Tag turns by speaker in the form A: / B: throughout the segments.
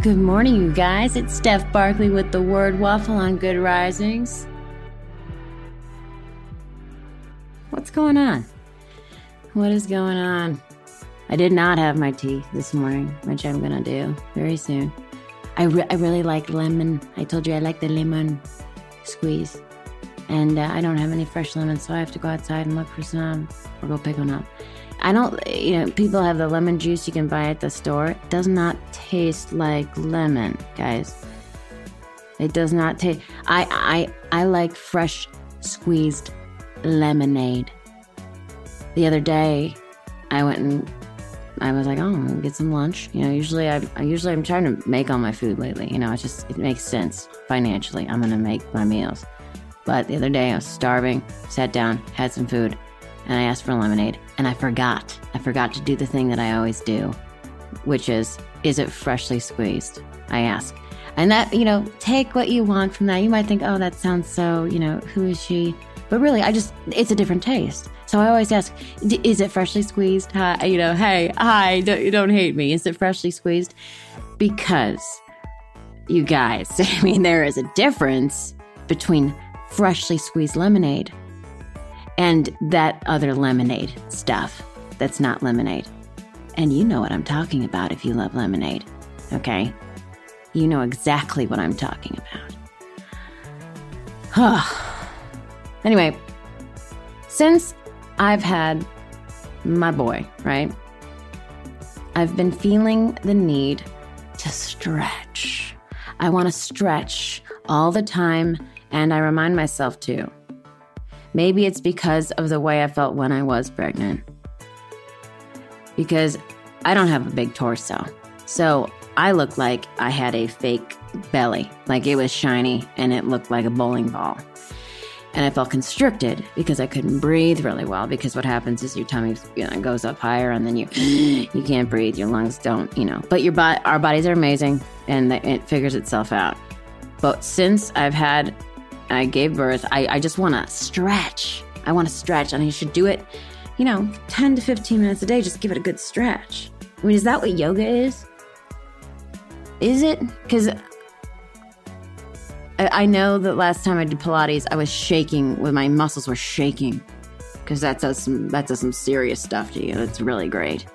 A: Good morning, you guys. It's Steph Barkley with the Word Waffle on Good Risings. What's going on? What is going on? I did not have my tea this morning, which I'm gonna do very soon. I, re- I really like lemon. I told you I like the lemon squeeze. And uh, I don't have any fresh lemons, so I have to go outside and look for some or go pick one up. I don't, you know, people have the lemon juice you can buy at the store. It does not taste like lemon, guys. It does not taste. I, I, I like fresh squeezed lemonade. The other day, I went and I was like, oh, I'm gonna get some lunch. You know, usually I, I usually I'm trying to make all my food lately. You know, it's just it makes sense financially. I'm gonna make my meals. But the other day I was starving, sat down, had some food, and I asked for lemonade. And I forgot. I forgot to do the thing that I always do, which is, is it freshly squeezed? I ask. And that, you know, take what you want from that. You might think, oh, that sounds so, you know, who is she? But really, I just, it's a different taste. So I always ask, is it freshly squeezed? Hi, you know, hey, hi, don't, don't hate me. Is it freshly squeezed? Because, you guys, I mean, there is a difference between freshly squeezed lemonade and that other lemonade stuff that's not lemonade. And you know what I'm talking about if you love lemonade, okay? You know exactly what I'm talking about. anyway, since I've had my boy, right? I've been feeling the need to stretch. I want to stretch all the time, and I remind myself to. Maybe it's because of the way I felt when I was pregnant. Because I don't have a big torso. So I looked like I had a fake belly, like it was shiny and it looked like a bowling ball. And I felt constricted because I couldn't breathe really well. Because what happens is your tummy you know, goes up higher, and then you you can't breathe. Your lungs don't, you know. But your body, our bodies are amazing, and it figures itself out. But since I've had I gave birth, I, I just want to stretch. I want to stretch, and you should do it, you know, 10 to 15 minutes a day. Just give it a good stretch. I mean, is that what yoga is? Is it? Because I, I know that last time I did Pilates, I was shaking, with my muscles were shaking. Because that does some that does some serious stuff to you. It's really great.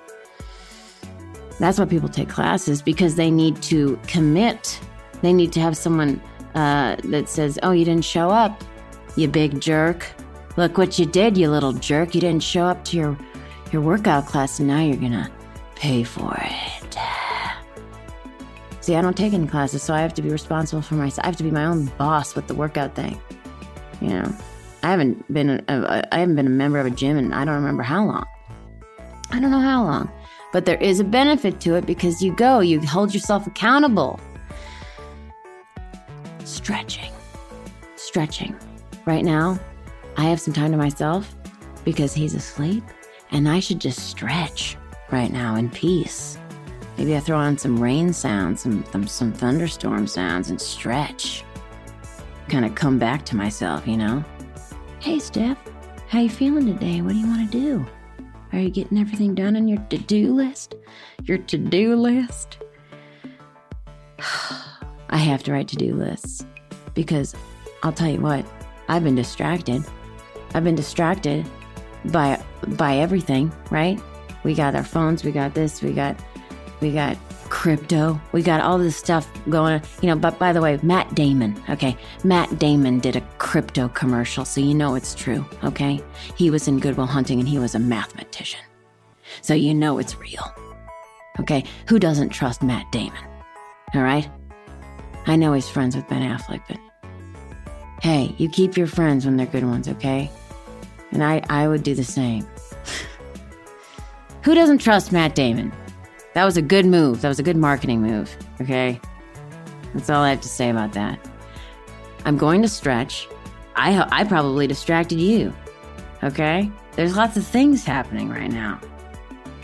A: That's why people take classes because they need to commit. They need to have someone uh, that says, Oh, you didn't show up, you big jerk. Look what you did, you little jerk. You didn't show up to your, your workout class, and now you're gonna pay for it. See, I don't take any classes, so I have to be responsible for myself. I have to be my own boss with the workout thing. You know, I haven't been a, I haven't been a member of a gym in I don't remember how long. I don't know how long, but there is a benefit to it because you go, you hold yourself accountable stretching. Stretching. Right now, I have some time to myself because he's asleep, and I should just stretch right now in peace. Maybe I throw on some rain sounds, some, some, some thunderstorm sounds, and stretch. Kind of come back to myself, you know? Hey, Steph, how you feeling today? What do you want to do? Are you getting everything done on your to-do list? Your to-do list? I have to write to do lists because I'll tell you what, I've been distracted. I've been distracted by by everything, right? We got our phones, we got this, we got we got crypto, we got all this stuff going on. You know, but by the way, Matt Damon, okay? Matt Damon did a crypto commercial, so you know it's true, okay? He was in Good Will Hunting and he was a mathematician. So you know it's real. Okay? Who doesn't trust Matt Damon? All right? I know he's friends with Ben Affleck, but hey, you keep your friends when they're good ones, okay? And I, I would do the same. Who doesn't trust Matt Damon? That was a good move. That was a good marketing move. Okay. That's all I have to say about that. I'm going to stretch. I, I probably distracted you. Okay? There's lots of things happening right now.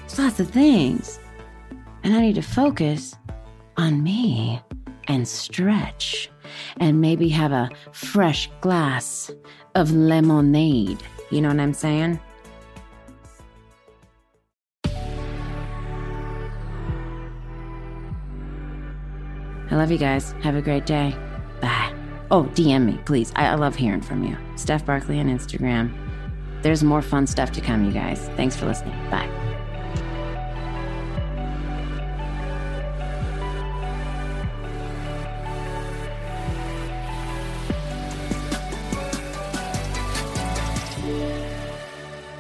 A: There's lots of things. And I need to focus on me and stretch and maybe have a fresh glass of lemonade. You know what I'm saying? I love you guys. Have a great day. Bye. Oh, DM me, please. I, I love hearing from you. Steph Barkley on Instagram. There's more fun stuff to come, you guys. Thanks for listening. Bye.